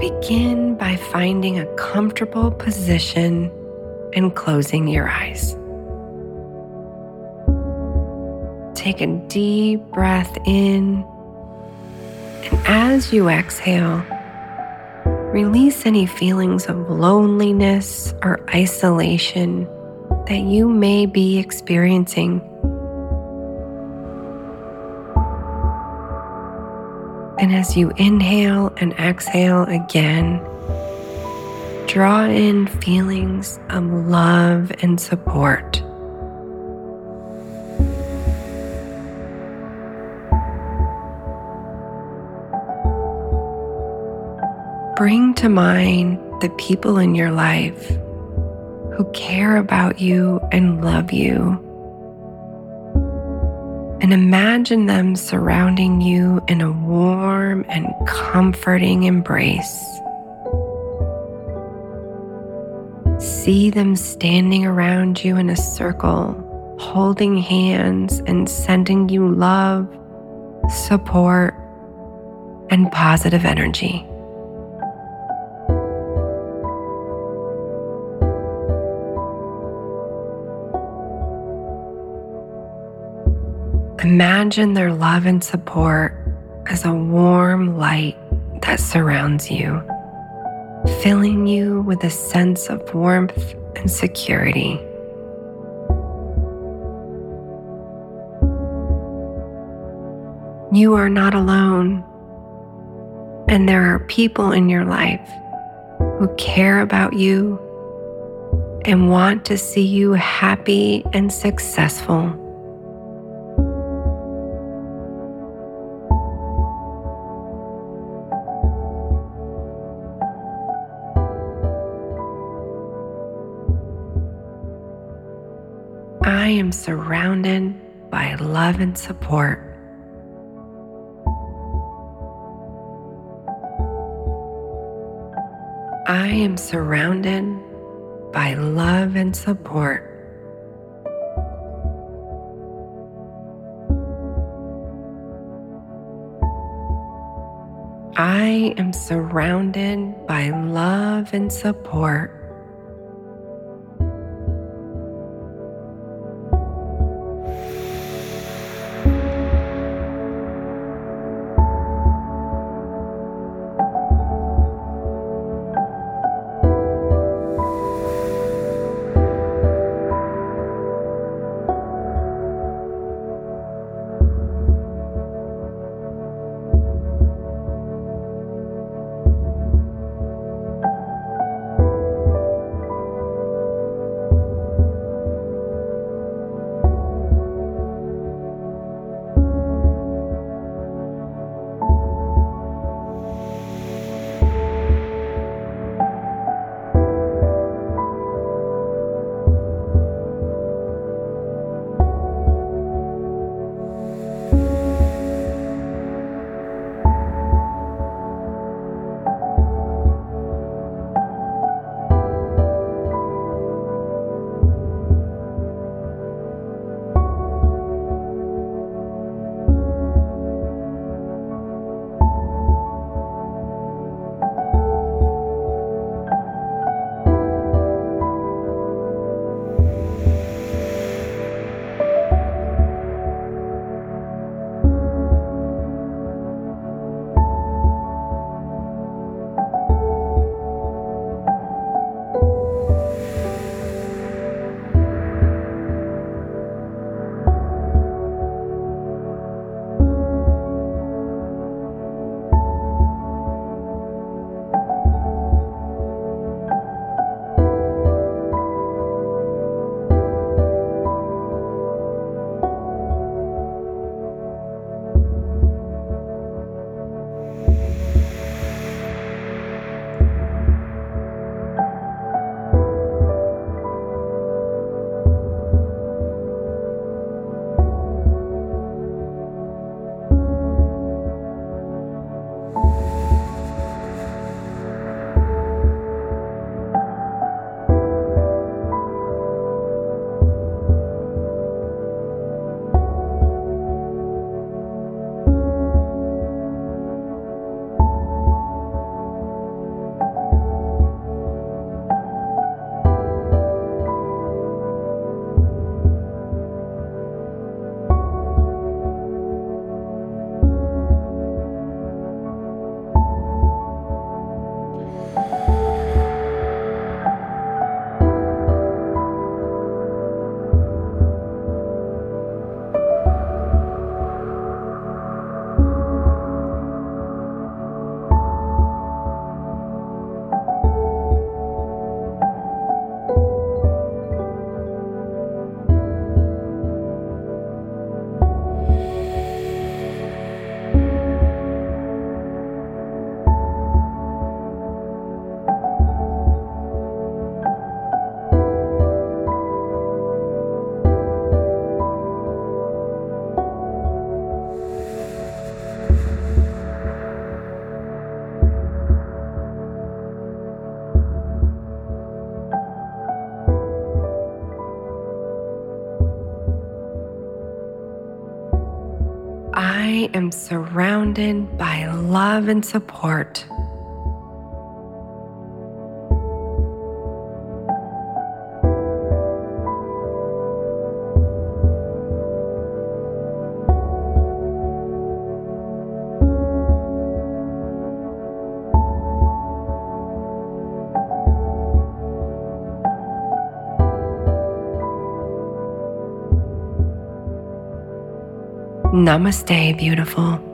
Begin by finding a comfortable position and closing your eyes. Take a deep breath in, and as you exhale, release any feelings of loneliness or isolation that you may be experiencing. As you inhale and exhale again, draw in feelings of love and support. Bring to mind the people in your life who care about you and love you and imagine them surrounding you in a warm and comforting embrace. See them standing around you in a circle, holding hands and sending you love, support, and positive energy. Imagine their love and support as a warm light that surrounds you, filling you with a sense of warmth and security. You are not alone, and there are people in your life who care about you and want to see you happy and successful. I am surrounded by love and support. I am surrounded by love and support. I am surrounded by love and support. I am surrounded by love and support. Namaste, beautiful.